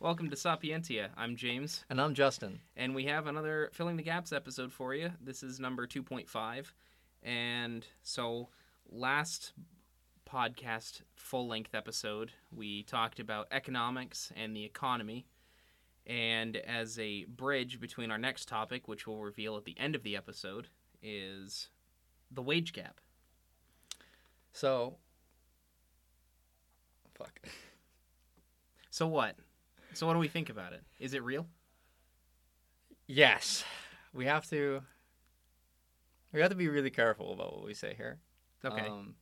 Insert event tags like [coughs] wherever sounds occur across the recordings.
Welcome to Sapientia. I'm James, And I'm Justin. and we have another Filling the Gaps episode for you. This is number 2.5. And so, last podcast full length episode, we talked about economics and the economy. And as a bridge between our next topic, which we'll reveal at the end of the episode, is the wage gap. So, fuck. So, what? So, what do we think about it? Is it real? Yes, we have to. We have to be really careful about what we say here. Okay. Um,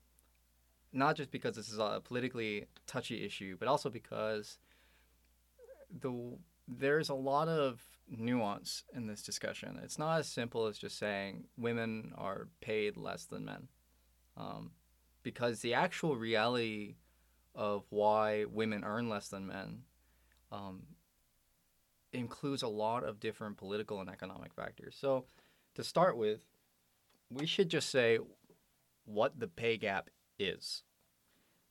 not just because this is a politically touchy issue, but also because the there's a lot of nuance in this discussion. It's not as simple as just saying women are paid less than men, um, because the actual reality of why women earn less than men um, includes a lot of different political and economic factors. So, to start with, we should just say what the pay gap is.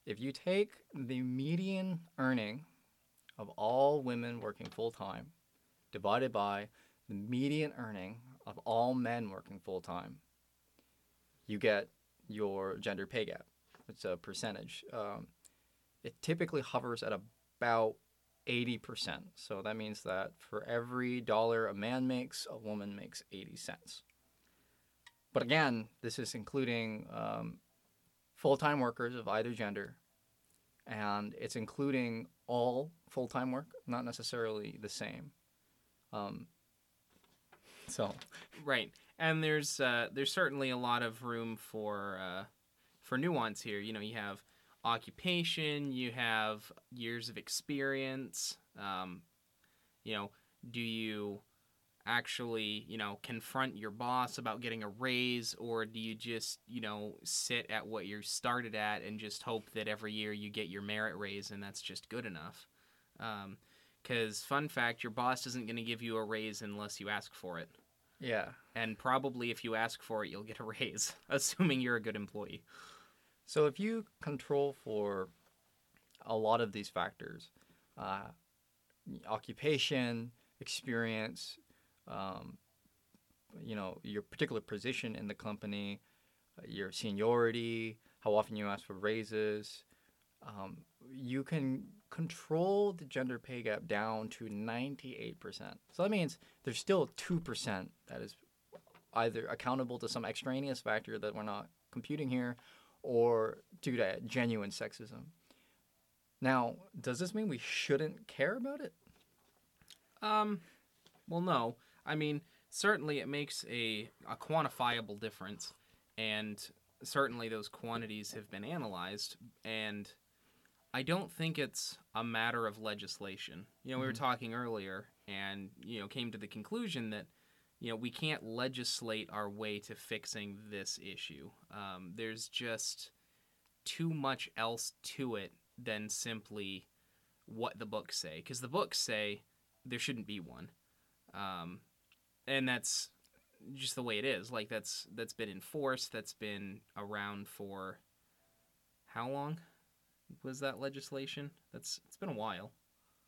If you take the median earning of all women working full time divided by the median earning of all men working full time, you get your gender pay gap. It's a percentage. Um, it typically hovers at about 80%. So that means that for every dollar a man makes, a woman makes 80 cents. But again, this is including um, full time workers of either gender, and it's including all full time work, not necessarily the same. Um, so, Right, and there's uh, there's certainly a lot of room for uh, for nuance here. You know, you have occupation, you have years of experience. Um, you know, do you actually you know confront your boss about getting a raise, or do you just you know sit at what you started at and just hope that every year you get your merit raise and that's just good enough? Because fun fact, your boss isn't going to give you a raise unless you ask for it yeah. and probably if you ask for it, you'll get a [laughs] raise, assuming you're a good employee. So if you control for a lot of these factors, uh, occupation, experience, um, you know, your particular position in the company, uh, your seniority, how often you ask for raises, um, you can control the gender pay gap down to 98%. So that means there's still 2% that is either accountable to some extraneous factor that we're not computing here or due to genuine sexism. Now, does this mean we shouldn't care about it? Um, well, no. I mean, certainly it makes a, a quantifiable difference, and certainly those quantities have been analyzed, and I don't think it's a matter of legislation. You know, we were talking earlier, and, you know, came to the conclusion that, you know, we can't legislate our way to fixing this issue. Um, there's just too much else to it than simply what the books say. Because the books say there shouldn't be one. Um, and that's just the way it is. Like that's that's been enforced. That's been around for how long? Was that legislation? That's it's been a while.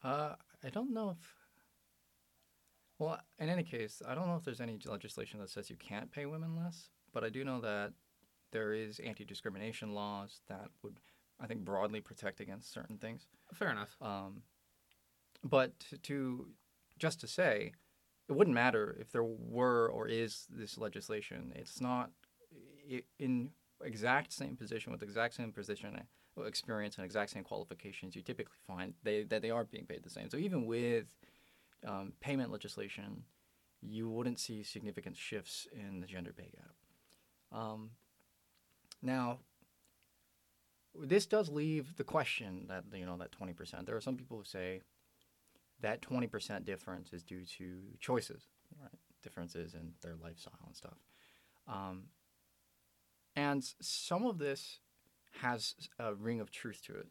Uh, I don't know if. Well, in any case, I don't know if there's any legislation that says you can't pay women less, but I do know that there is anti-discrimination laws that would, I think, broadly protect against certain things. Fair enough. Um, but to, to just to say, it wouldn't matter if there were or is this legislation. It's not in exact same position with exact same position, uh, experience, and exact same qualifications. You typically find they that they are being paid the same. So even with um, payment legislation, you wouldn't see significant shifts in the gender pay gap. Um, now, this does leave the question that you know that 20% there are some people who say that 20% difference is due to choices right? Differences in their lifestyle and stuff. Um, and some of this has a ring of truth to it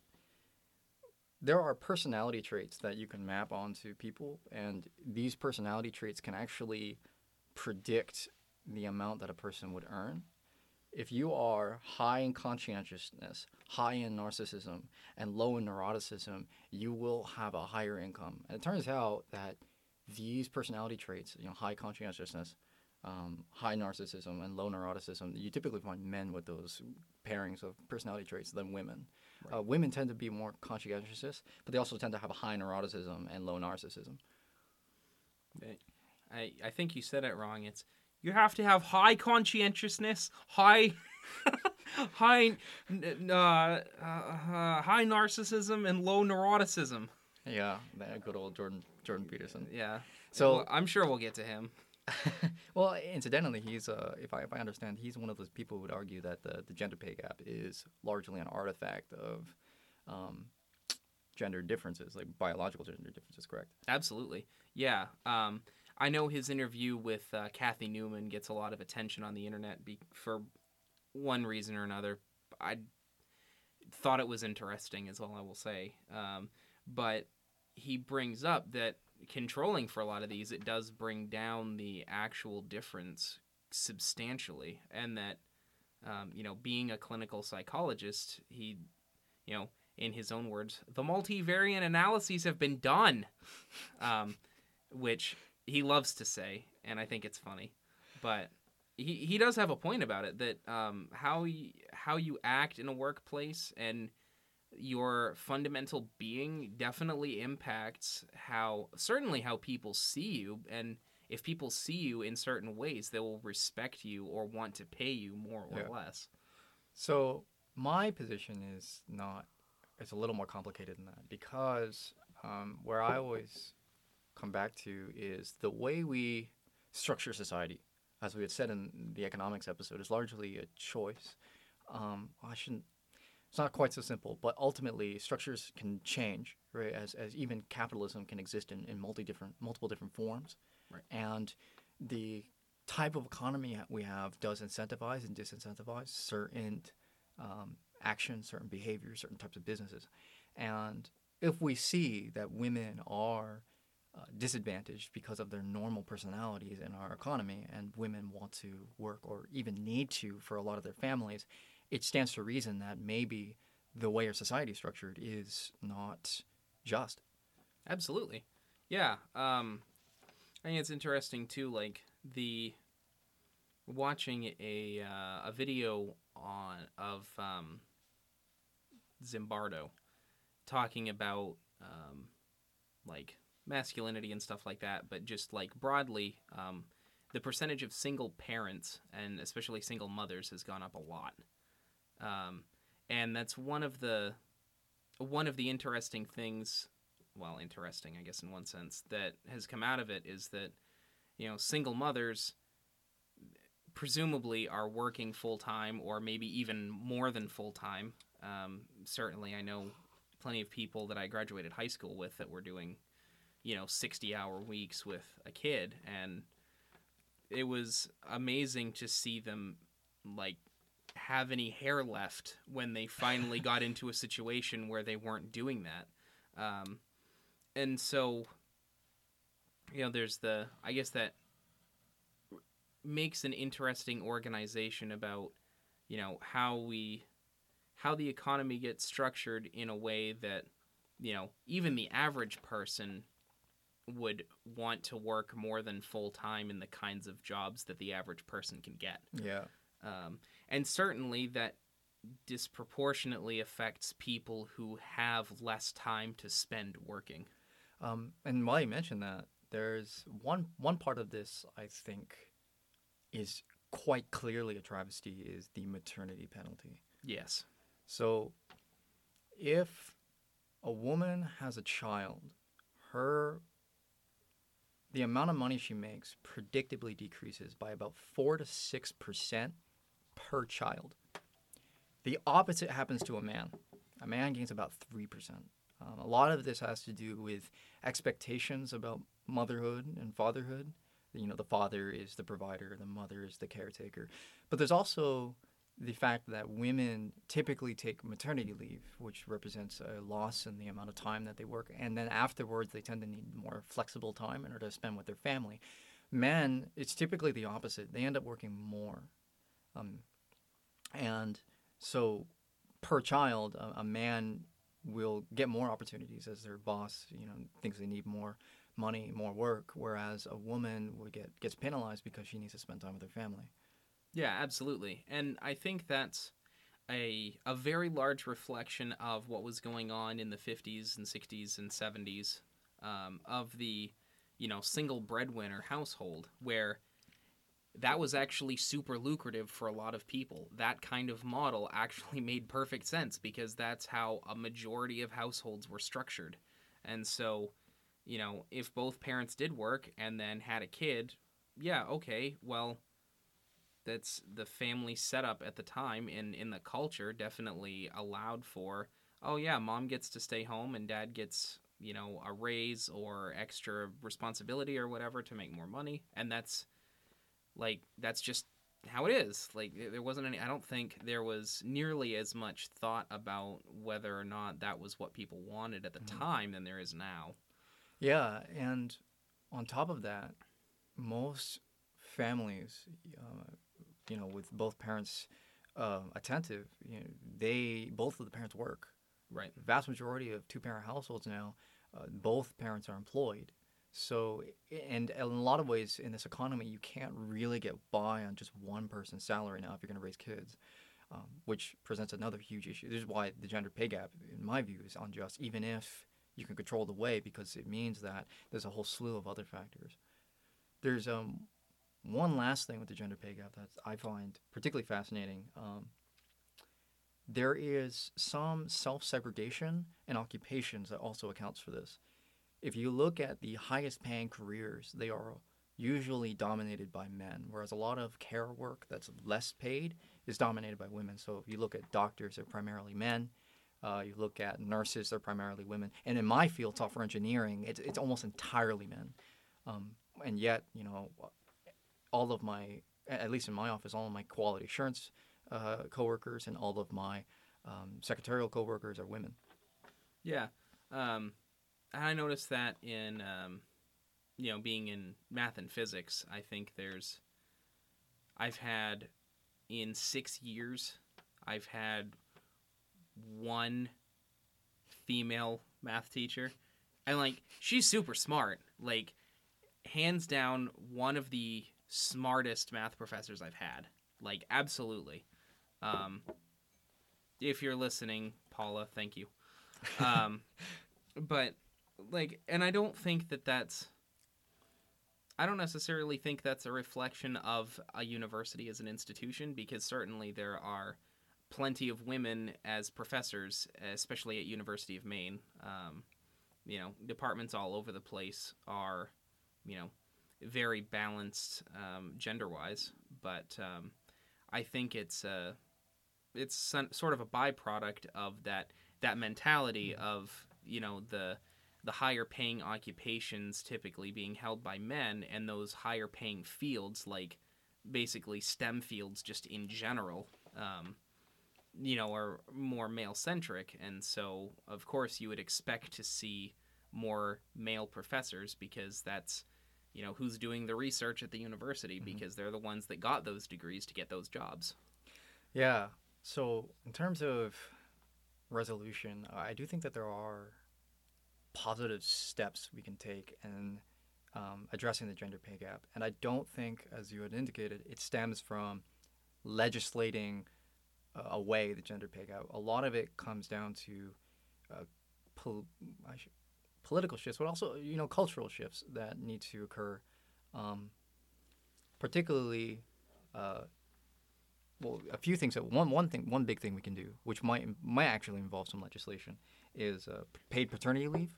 there are personality traits that you can map onto people and these personality traits can actually predict the amount that a person would earn if you are high in conscientiousness, high in narcissism, and low in neuroticism, you will have a higher income. And it turns out that these personality traits, you know, high conscientiousness, um, high narcissism, and low neuroticism, you typically find men with those pairings of personality traits than women. Uh, women tend to be more conscientious, but they also tend to have a high neuroticism and low narcissism. I, I think you said it wrong. It's you have to have high conscientiousness, high [laughs] high n- uh, uh, uh, high narcissism, and low neuroticism. Yeah, that good old Jordan Jordan Peterson. Yeah. So- Well, I'm sure we'll get to him. [laughs] well, incidentally, he's uh, if I if I understand, he's one of those people who would argue that the, the gender pay gap is largely an artifact of um, gender differences, like biological gender differences. Correct? Absolutely. Yeah. Um, I know his interview with uh, Cathy Newman gets a lot of attention on the internet be- for one reason or another. I thought it was interesting, is all I will say. Um, but he brings up that controlling for a lot of these, it does bring down the actual difference substantially, and that um, you know, being a clinical psychologist, he, you know, in his own words, the multivariate analyses have been done, [laughs] um, which he loves to say, and I think it's funny, but he, he does have a point about it that um, how y- how you act in a workplace and your fundamental being definitely impacts how certainly how people see you and if people see you in certain ways they will respect you or want to pay you more or Yeah. less So my position is not. It's a little more complicated than that because um, where I always come back to is the way we structure society, as we had said in the economics episode, is largely a choice. Um, I shouldn't. It's not quite so simple, but ultimately structures can change, right? As as even capitalism can exist in, in multi different multiple different forms, Right. and the type of economy we have does incentivize and disincentivize certain um, actions, certain behaviors, certain types of businesses. And if we see that women are uh, disadvantaged because of their normal personalities in our economy, and women want to work or even need to for a lot of their families, it stands to reason that maybe the way our society is structured is not just. Absolutely. Yeah. Um, I think it's interesting too, like the watching a uh, a video on of um, Zimbardo talking about um, like masculinity and stuff like that, but just like broadly, um, the percentage of single parents and especially single mothers has gone up a lot, um, and that's one of the one of the interesting things well, interesting, I guess, in one sense, that has come out of it is that, you know, single mothers presumably are working full time or maybe even more than full time. Um, certainly, I know plenty of people that I graduated high school with that were doing, you know, 60 hour weeks with a kid. And it was amazing to see them, like, have any hair left when they finally got into a situation where they weren't doing that. Um, and so you know there's the i guess that makes an interesting organization about you know how we how the economy gets structured in a way that you know even the average person would want to work more than full time in the kinds of jobs that the average person can get Yeah. um, and certainly that disproportionately affects people who have less time to spend working Um, and while you mentioned that, there's one one part of this I think is quite clearly a travesty is the maternity penalty. yes So if a woman has a child, her the amount of money she makes predictably decreases by about 4 to 6% per child. The opposite happens to a man. A man gains about 3%. Um, a lot of this has to do with expectations about motherhood and fatherhood. You know, the father is the provider, the mother is the caretaker. But there's also the fact that women typically take maternity leave, which represents a loss in the amount of time that they work, and then afterwards they tend to need more flexible time in order to spend with their family. Men, it's typically the opposite. They end up working more. Um, and so per child, a, a man will get more opportunities as their boss, you know, thinks they need more money, more work, whereas a woman would get gets penalized because she needs to spend time with her family. Yeah, absolutely. And I think that's a a very large reflection of what was going on in the 50s and 60s and 70s um, of the you know single breadwinner household where that was actually super lucrative for a lot of people. That kind of model [laughs] actually made perfect sense because that's how a majority of households were structured. And so, you know, if both parents did work and then had a kid, yeah, okay, well, that's the family setup at the time in in the culture definitely allowed for oh yeah mom gets to stay home and dad gets you know a raise or extra responsibility or whatever to make more money and that's like that's just how it is like there wasn't any i don't think there was nearly as much thought about whether or not that was what people wanted at the Mhm. time than there is now Yeah, and on top of that, most families, uh, you know, with both parents uh, attentive, you know, they both of the parents work. right The vast majority of two-parent households now, uh, both parents are employed. So, and in a lot of ways in this economy, you can't really get by on just one person's salary now if you're going to raise kids, um, which presents another huge issue. This is why the gender pay gap, in my view, is unjust, even if you can control the way, because it means that there's a whole slew of other factors. There's um, one last thing with the gender pay gap that I find particularly fascinating. Um, there is some self segregation in occupations that also accounts for this. If you look at the highest paying careers, they are usually dominated by men, whereas a lot of care work that's less paid is dominated by women. So if you look at doctors, they're primarily men. Uh, you look at nurses, they're primarily women. And in my field, software engineering, it's, it's almost entirely men. Um, and yet, you know, all of my, at least in my office, all of my quality assurance uh, coworkers and all of my um, secretarial coworkers are women. Yeah. Um, I noticed that in, um, you know, being in math and physics, I think there's, I've had, in six years, I've had one female math teacher. And, like, she's super smart. Like, hands down, one of the smartest math professors I've had. Like, absolutely. Um, if you're listening, Paula, thank you. [laughs] Um, but like, and I don't think that that's. I don't necessarily think that's a reflection of a university as an institution because certainly there are plenty of women as professors, especially at University of Maine. Um, you know, departments all over the place are, you know, very balanced um, gender-wise, but um, I think it's uh, it's sort of a byproduct of that that mentality of you know the the higher paying occupations typically being held by men and those higher paying fields like basically STEM fields just in general um, you know are more male centric and so of course you would expect to see more male professors because that's you know who's doing the research at the university Mhm. because they're the ones that got those degrees to get those jobs Yeah. So in terms of resolution, I do think that there are positive steps we can take in um, addressing the gender pay gap, and I don't think, as you had indicated, it stems from legislating uh, away the gender pay gap. A lot of it comes down to uh, pol- political shifts, but also you know cultural shifts that need to occur, um, particularly. Uh, well, a few things. That one one thing, one big thing we can do, which might might actually involve some legislation, is uh, paid paternity leave.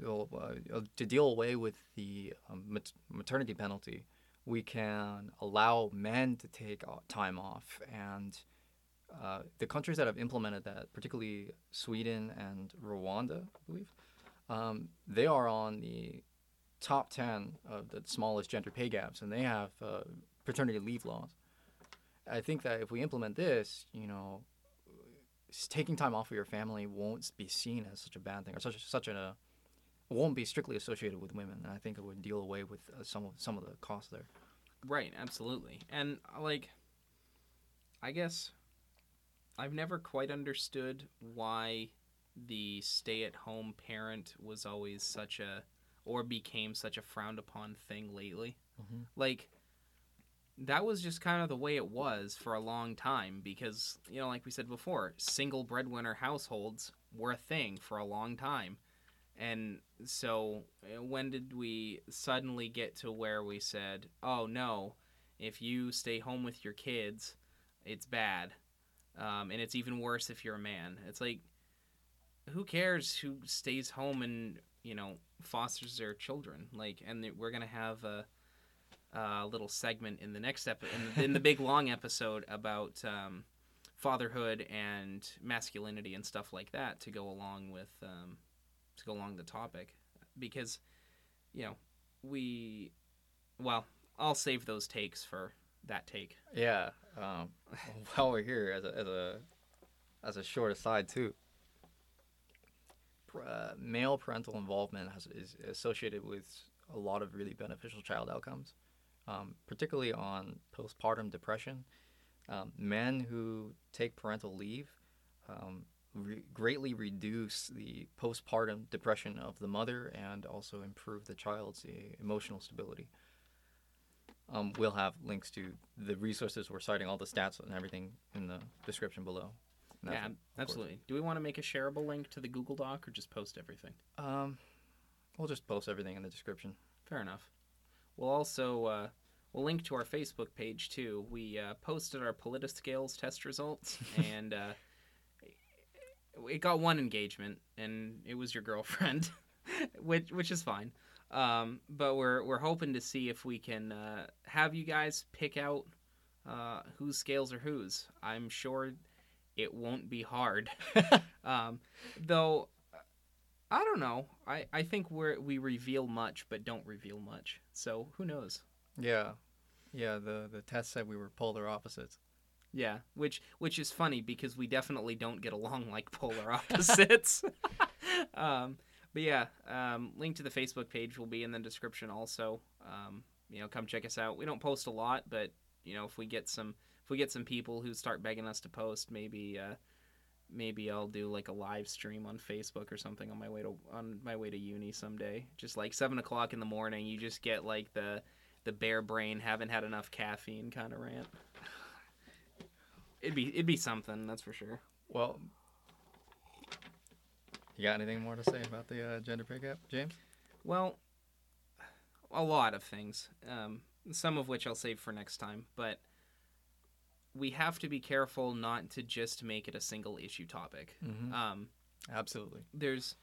It'll, uh, to deal away with the um, maternity penalty, we can allow men to take uh, time off, and uh, the countries that have implemented that, particularly Sweden and Rwanda, I believe, um, they are on the top ten of the smallest gender pay gaps, and they have uh, paternity leave laws. I think that if we implement this, you know, taking time off of your family won't be seen as such a bad thing or such such a won't be strictly associated with women. And I think it would deal away with uh, some of some of the costs there. Right, absolutely. And uh, like I guess I've never quite understood why the stay-at-home parent was always such a or became such a frowned upon thing lately. Mhm. Like that was just kind of the way it was for a long time because you know like we said before single breadwinner households were a thing for a long time. And so uh, when did we suddenly get to where we said oh no if you stay home with your kids it's bad um, and it's even worse if you're a man. It's like who cares who stays home and you know fosters their children? Like and we're gonna have a uh, little segment in the next episode, in, the- in the big long episode about um, fatherhood and masculinity and stuff like that to go along with um, to go along the topic, because you know we, well, I'll save those takes for that take. Yeah. Um, [laughs] while we're here, as a as a as a short aside too, uh, male parental involvement has, is associated with a lot of really beneficial child outcomes, um, particularly on postpartum depression. Um, men who take parental leave um, re- greatly reduce the postpartum depression of the mother and also improve the child's uh, emotional stability. Um, we'll have links to the resources we're citing, all the stats and everything in the description below. And yeah, absolutely. Do we want to make a shareable link to the Google Doc or just post everything? Um, we'll just post everything in the description. Fair enough. We'll also uh, we'll link to our Facebook page too. We uh, posted our Politiscales test results, [laughs] and uh, it got one engagement, and it was your girlfriend, [laughs] which which is fine. Um, but we're we're hoping to see if we can uh, have you guys pick out uh, whose scales are whose. I'm sure it won't be hard, [laughs] um, though. I don't know. I, I think we're we reveal much but don't reveal much. So who knows? Yeah, yeah. The the test said we were polar opposites. Yeah, which which is funny because we definitely don't get along like [laughs] polar opposites. [laughs] um, but yeah, um, link to the Facebook page will be in the description also. Um, you know, come check us out. We don't post a lot, but you know, if we get some if we get some people who start begging us to post, maybe uh, maybe I'll do like a live stream on Facebook or something on my way to on my way to uni someday. Just like seven o'clock in the morning, you just get like the the bare brain haven't had enough caffeine kind of rant. It'd be it'd be something, that's for sure. Well, you got anything more to say about the uh, gender pay gap, James? Well, a lot of things. Um, some of which I'll save for next time, but we have to be careful not to just make it a single issue topic. Mm-hmm. Um, Absolutely. there's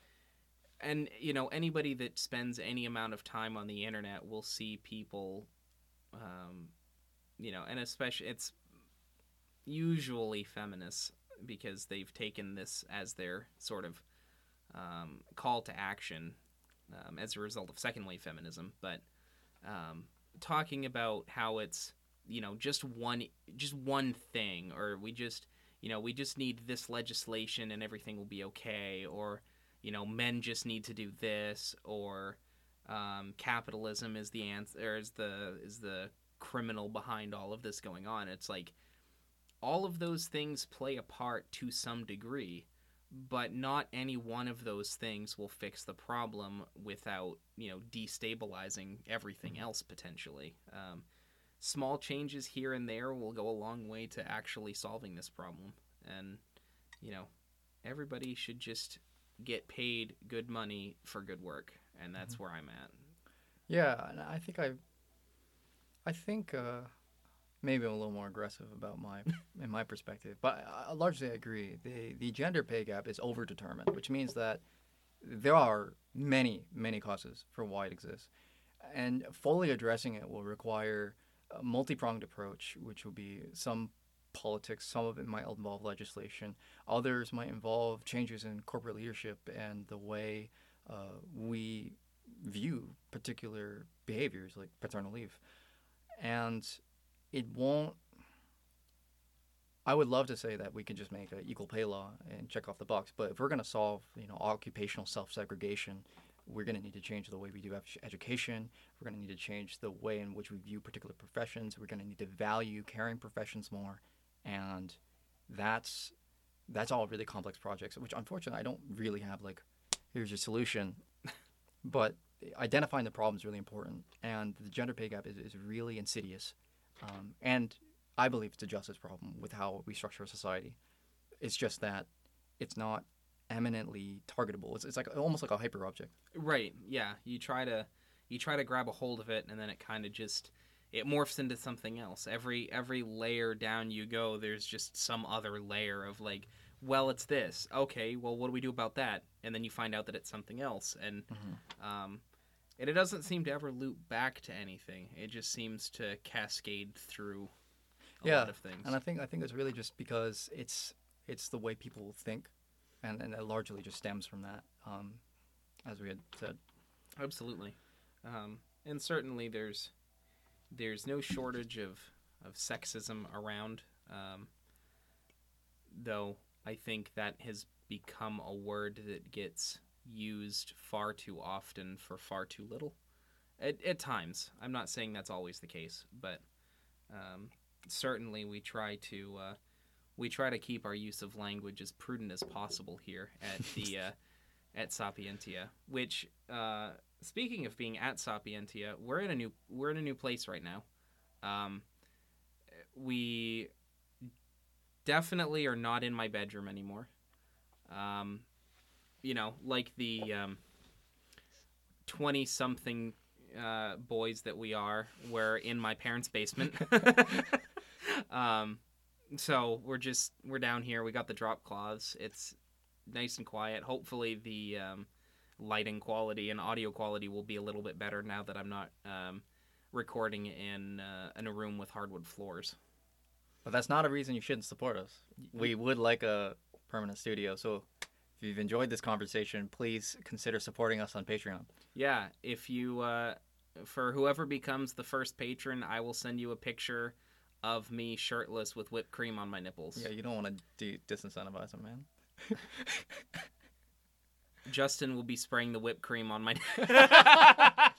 and you know anybody that spends any amount of time on the internet will see people um you know and especially it's usually feminists because they've taken this as their sort of um, call to action um, as a result of second wave feminism. But um, talking about how it's you know just one just one thing or we just you know we just need this legislation and everything will be okay or you know men just need to do this or um, capitalism is the answer is the is the criminal behind all of this going on. It's like all of those things play a part to some degree but not any one of those things will fix the problem without you know destabilizing everything else potentially. Um, small changes here and there will go a long way to actually solving this problem. And you know everybody should just get paid good money for good work and that's where i'm at. Yeah, and I think I, I think uh, maybe I'm a little more aggressive about my [laughs] in my perspective, but I, I largely agree. the The gender pay gap is overdetermined, which means that there are many many causes for why it exists, and fully addressing it will require a multi pronged approach, which will be some politics. Some of it might involve legislation. Others might involve changes in corporate leadership and the way uh, we view particular behaviors like paternal leave. And it won't. I would love to say that we can just make an equal pay law and check off the box, but if we're going to solve, you know, occupational self-segregation, we're going to need to change the way we do education. We're going to need to change the way in which we view particular professions. We're going to need to value caring professions more, and that's that's all really complex projects, which unfortunately I don't really have like, here's your solution. [laughs] but identifying the problem is really important, and the gender pay gap is, is really insidious, um, and I believe it's a justice problem with how we structure society. It's just that it's not eminently targetable. It's, it's like almost like a hyper object. Right. Yeah. You try to you try to grab a hold of it, and then it kind of just it morphs into something else. Every every layer down you go, there's just some other layer of like, well, it's this. Okay. Well, what do we do about that? And then you find out that it's something else, and um, and it doesn't seem to ever loop back to anything. It just seems to cascade through a Yeah, lot of things. And I think I think it's really just because it's it's the way people think, and and it largely just stems from that. Um, as we had said. Absolutely, um, and certainly there's there's no shortage of of sexism around. Um, though I think that has become a word that gets used far too often for far too little. At, at times, I'm not saying that's always the case, but um, certainly we try to uh, we try to keep our use of language as prudent as possible here at the [laughs] uh, at Sapientia. Which, uh, speaking of being at Sapientia, we're in a new we're in a new place right now. Um, we definitely are not in my bedroom anymore. Um, you know, like the twenty something uh, boys that we are, we're in my parents' basement. [laughs] [laughs] um, so we're just we're down here. We got the drop cloths. It's nice and quiet. Hopefully the um, lighting quality and audio quality will be a little bit better now that I'm not um, recording in uh, in a room with hardwood floors. But that's not a reason you shouldn't support us. We would like a permanent studio. So if you've enjoyed this conversation, please consider supporting us on Patreon. Yeah, if you uh, for whoever becomes the first patron, I will send you a picture of me shirtless with whipped cream on my nipples. Yeah, you don't want to de- disincentivize them, man. Justin will be spraying the whipped cream on my. [laughs]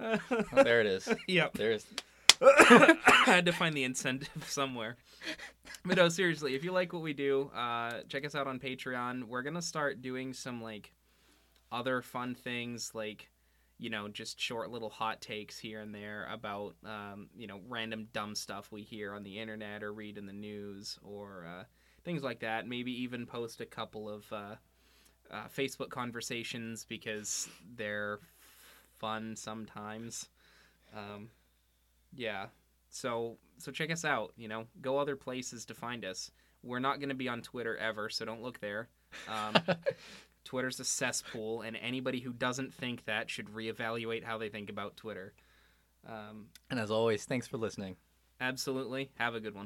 Oh, there it is. yep. There's [coughs] I had to find the incentive [laughs] somewhere. But no, seriously, if you like what we do, uh, check us out on Patreon. We're gonna start doing some like other fun things, like you know, just short little hot takes here and there about um, you know random dumb stuff we hear on the internet or read in the news or uh, things like that. Maybe even post a couple of uh, uh, Facebook conversations because they're fun sometimes. Um, yeah. So so check us out. You know, go other places to find us. We're not going to be on Twitter ever, so don't look there. Um, [laughs] Twitter's a cesspool, and anybody who doesn't think that should reevaluate how they think about Twitter. Um, and as always, thanks for listening. absolutely. Have a good one.